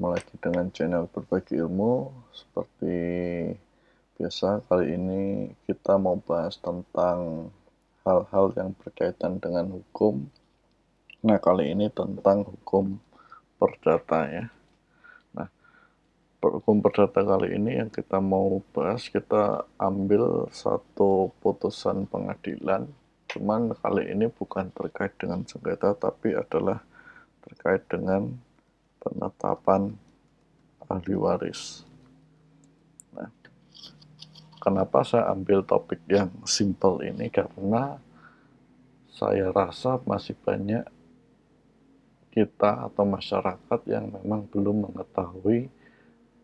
Ketemu lagi dengan channel berbagi ilmu Seperti biasa kali ini kita mau bahas tentang hal-hal yang berkaitan dengan hukum. Nah kali ini tentang hukum perdata ya. Nah hukum perdata kali ini yang kita mau bahas kita ambil satu putusan pengadilan. Cuman kali ini bukan terkait dengan sengketa tapi adalah terkait dengan penetapan ahli waris. Nah, kenapa saya ambil topik yang simple ini? Karena saya rasa masih banyak kita atau masyarakat yang memang belum mengetahui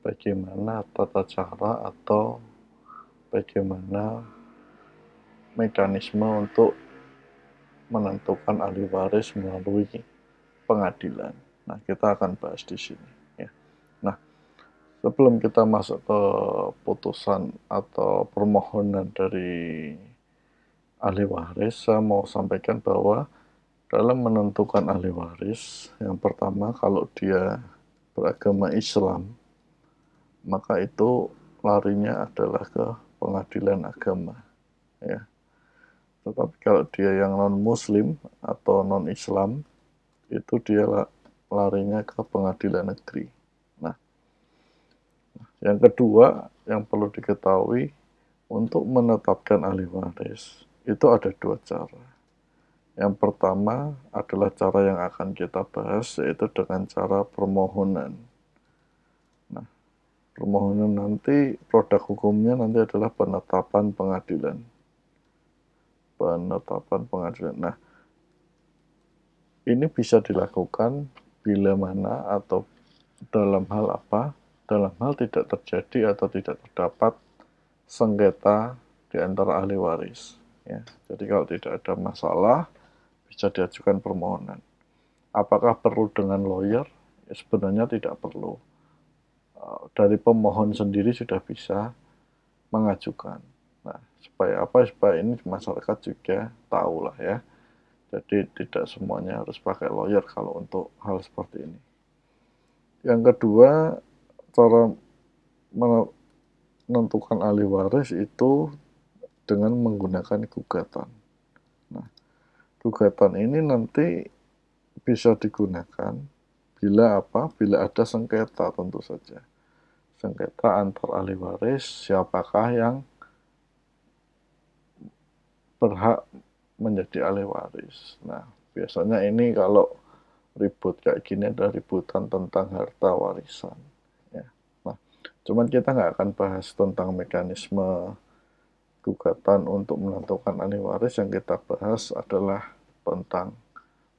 bagaimana tata cara atau bagaimana mekanisme untuk menentukan ahli waris melalui pengadilan. Nah, kita akan bahas di sini. Ya. Nah, sebelum kita masuk ke putusan atau permohonan dari ahli waris, saya mau sampaikan bahwa dalam menentukan ahli waris, yang pertama kalau dia beragama Islam, maka itu larinya adalah ke pengadilan agama. Ya. Tetapi kalau dia yang non-Muslim atau non-Islam, itu dia larinya ke pengadilan negeri. Nah, yang kedua yang perlu diketahui untuk menetapkan ahli waris itu ada dua cara. Yang pertama adalah cara yang akan kita bahas yaitu dengan cara permohonan. Nah, permohonan nanti produk hukumnya nanti adalah penetapan pengadilan. Penetapan pengadilan. Nah, ini bisa dilakukan bila mana atau dalam hal apa, dalam hal tidak terjadi atau tidak terdapat sengketa di antara ahli waris. Ya. Jadi kalau tidak ada masalah, bisa diajukan permohonan. Apakah perlu dengan lawyer? Ya, sebenarnya tidak perlu. Eh, dari pemohon sendiri sudah bisa mengajukan. Nah, supaya apa? Supaya ini masyarakat juga tahu lah ya jadi tidak semuanya harus pakai lawyer kalau untuk hal seperti ini. Yang kedua, cara menentukan ahli waris itu dengan menggunakan gugatan. Nah, gugatan ini nanti bisa digunakan bila apa? Bila ada sengketa tentu saja. Sengketa antar ahli waris, siapakah yang berhak menjadi ahli waris. Nah, biasanya ini kalau ribut kayak gini ada ributan tentang harta warisan. Ya. Nah, cuman kita nggak akan bahas tentang mekanisme gugatan untuk menentukan ahli waris. Yang kita bahas adalah tentang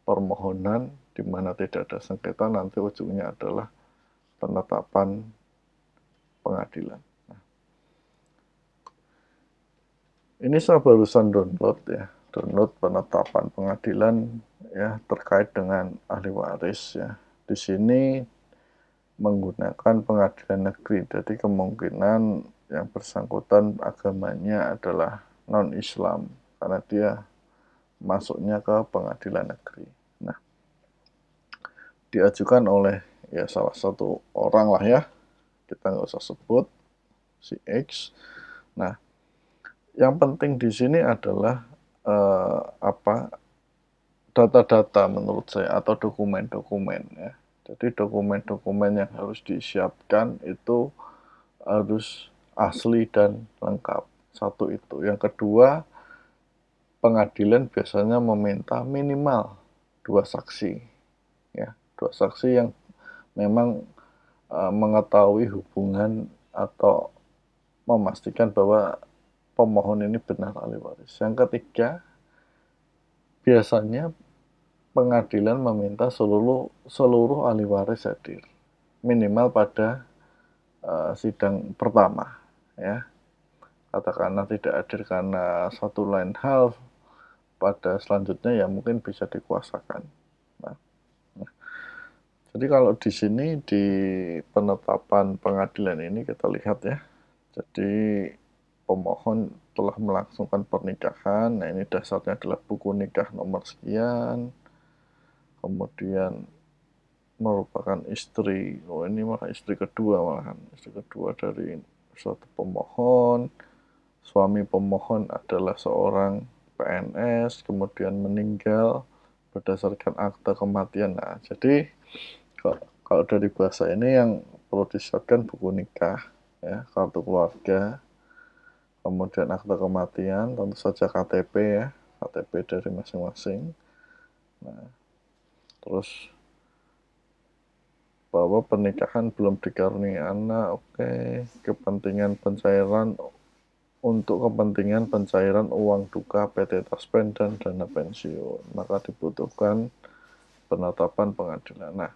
permohonan di mana tidak ada sengketa nanti ujungnya adalah penetapan pengadilan. Nah, ini saya barusan download ya download penetapan pengadilan ya terkait dengan ahli waris ya. Di sini menggunakan pengadilan negeri. Jadi kemungkinan yang bersangkutan agamanya adalah non-Islam karena dia masuknya ke pengadilan negeri. Nah, diajukan oleh ya salah satu orang lah ya, kita nggak usah sebut si X. Nah, yang penting di sini adalah uh, apa data-data menurut saya atau dokumen-dokumen ya. Jadi dokumen-dokumen yang harus disiapkan itu harus asli dan lengkap. Satu itu. Yang kedua, pengadilan biasanya meminta minimal dua saksi. Ya, dua saksi yang memang uh, mengetahui hubungan atau memastikan bahwa pemohon ini benar ahli waris. Yang ketiga, biasanya pengadilan meminta seluruh seluruh ahli waris hadir minimal pada uh, sidang pertama ya katakanlah tidak hadir karena satu lain hal pada selanjutnya ya mungkin bisa dikuasakan nah, nah. jadi kalau di sini di penetapan pengadilan ini kita lihat ya jadi pemohon telah melangsungkan pernikahan. Nah, ini dasarnya adalah buku nikah nomor sekian. Kemudian merupakan istri, oh ini malah istri kedua malahan, istri kedua dari suatu pemohon, suami pemohon adalah seorang PNS, kemudian meninggal berdasarkan akta kematian. Nah, jadi kalau dari bahasa ini yang perlu disiapkan buku nikah, ya, kartu keluarga, kemudian akta kematian, tentu saja KTP ya, KTP dari masing-masing. Nah, terus bahwa pernikahan belum dikaruniai anak, oke, okay. kepentingan pencairan untuk kepentingan pencairan uang duka PT Taspen dan dana pensiun, maka dibutuhkan penetapan pengadilan. Nah,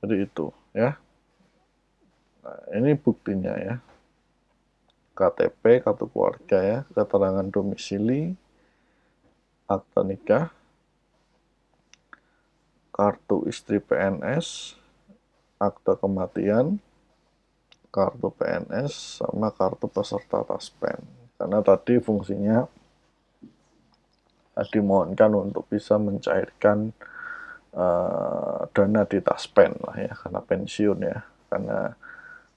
jadi itu ya. Nah, ini buktinya ya. KTP, kartu keluarga ya, keterangan domisili, akta nikah, kartu istri PNS, akta kematian, kartu PNS, sama kartu peserta Taspen. Karena tadi fungsinya dimohonkan untuk bisa mencairkan uh, dana di Taspen lah ya, karena pensiun ya, karena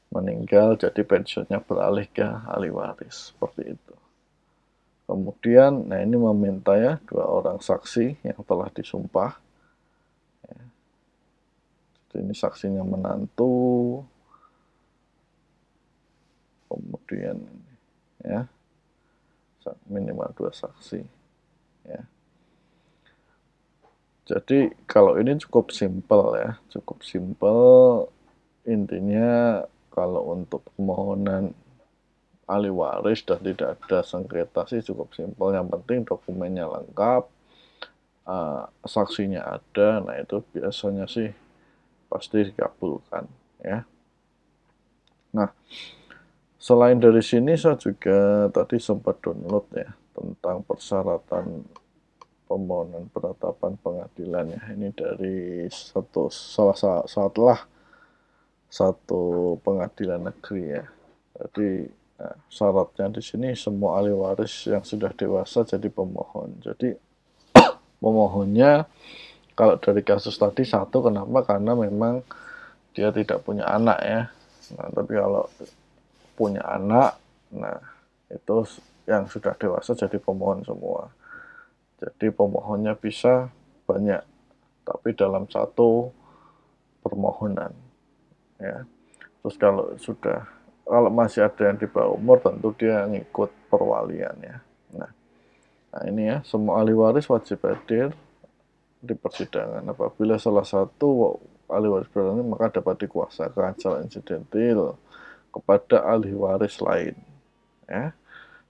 meninggal jadi pensiunnya beralih ke ahli waris seperti itu. Kemudian, nah ini meminta ya dua orang saksi yang telah disumpah. Ini saksinya menantu. Kemudian ya minimal dua saksi ya. Jadi kalau ini cukup simpel ya cukup simpel. Intinya kalau untuk permohonan ahli waris dan tidak ada sengketa sih cukup simpel yang penting dokumennya lengkap uh, saksinya ada nah itu biasanya sih pasti dikabulkan ya. Nah, selain dari sini saya juga tadi sempat download ya tentang persyaratan permohonan penetapan pengadilan ya. Ini dari satu salah setelah satu pengadilan negeri ya. Jadi nah, syaratnya di sini semua ahli waris yang sudah dewasa jadi pemohon. Jadi pemohonnya kalau dari kasus tadi satu kenapa? Karena memang dia tidak punya anak ya. Nah, tapi kalau punya anak, nah itu yang sudah dewasa jadi pemohon semua. Jadi pemohonnya bisa banyak, tapi dalam satu permohonan. Ya. Terus kalau sudah kalau masih ada yang di bawah umur tentu dia ngikut perwalian ya. Nah, nah ini ya semua ahli waris wajib hadir di persidangan. Apabila salah satu ahli waris berani maka dapat dikuasakan secara insidentil kepada ahli waris lain. Ya.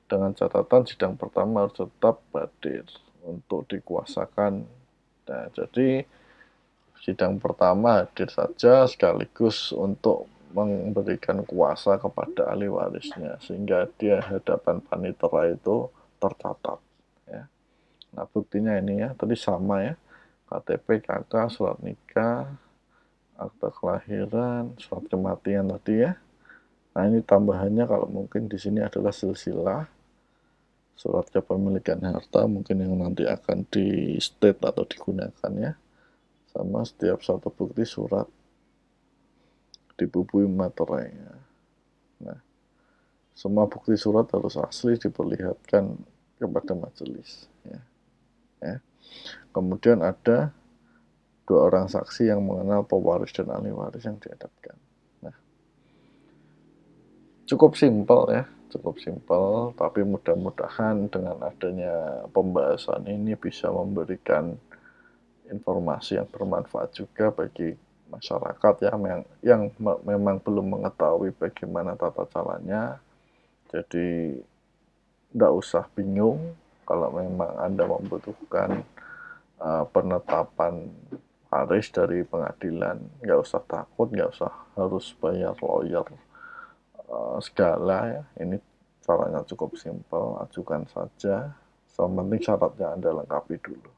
Dengan catatan sidang pertama harus tetap hadir untuk dikuasakan. Nah, jadi sidang pertama hadir saja sekaligus untuk memberikan kuasa kepada ahli warisnya sehingga dia hadapan panitera itu tercatat ya. Nah, buktinya ini ya, tadi sama ya KTP, KK, surat nikah, akta kelahiran, surat kematian tadi ya. Nah ini tambahannya kalau mungkin di sini adalah silsilah surat kepemilikan harta mungkin yang nanti akan di state atau digunakan ya. Sama setiap satu bukti surat dibubui materainya. Nah, semua bukti surat harus asli diperlihatkan kepada majelis ya. ya. Kemudian ada dua orang saksi yang mengenal pewaris dan ahli waris yang dihadapkan. Nah, cukup simpel ya, cukup simpel, tapi mudah-mudahan dengan adanya pembahasan ini bisa memberikan informasi yang bermanfaat juga bagi masyarakat ya yang, yang memang belum mengetahui bagaimana tata caranya. Jadi tidak usah bingung kalau memang Anda membutuhkan uh, penetapan Haris dari pengadilan. Nggak usah takut nggak usah harus bayar lawyer uh, segala ya. Ini caranya cukup simpel ajukan saja. Yang penting syaratnya anda lengkapi dulu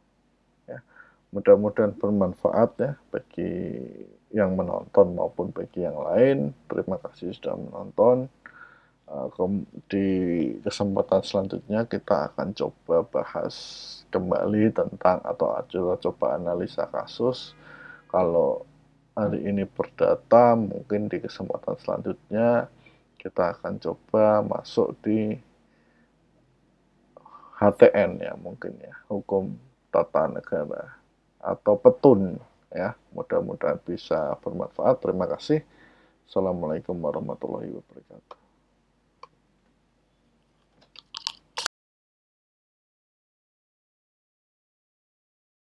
mudah-mudahan bermanfaat ya bagi yang menonton maupun bagi yang lain. Terima kasih sudah menonton. Uh, di kesempatan selanjutnya kita akan coba bahas kembali tentang atau coba coba analisa kasus. Kalau hari ini perdata, mungkin di kesempatan selanjutnya kita akan coba masuk di HTN ya mungkin ya, hukum tata negara atau petun ya. Mudah-mudahan bisa bermanfaat. Terima kasih. Assalamualaikum warahmatullahi wabarakatuh.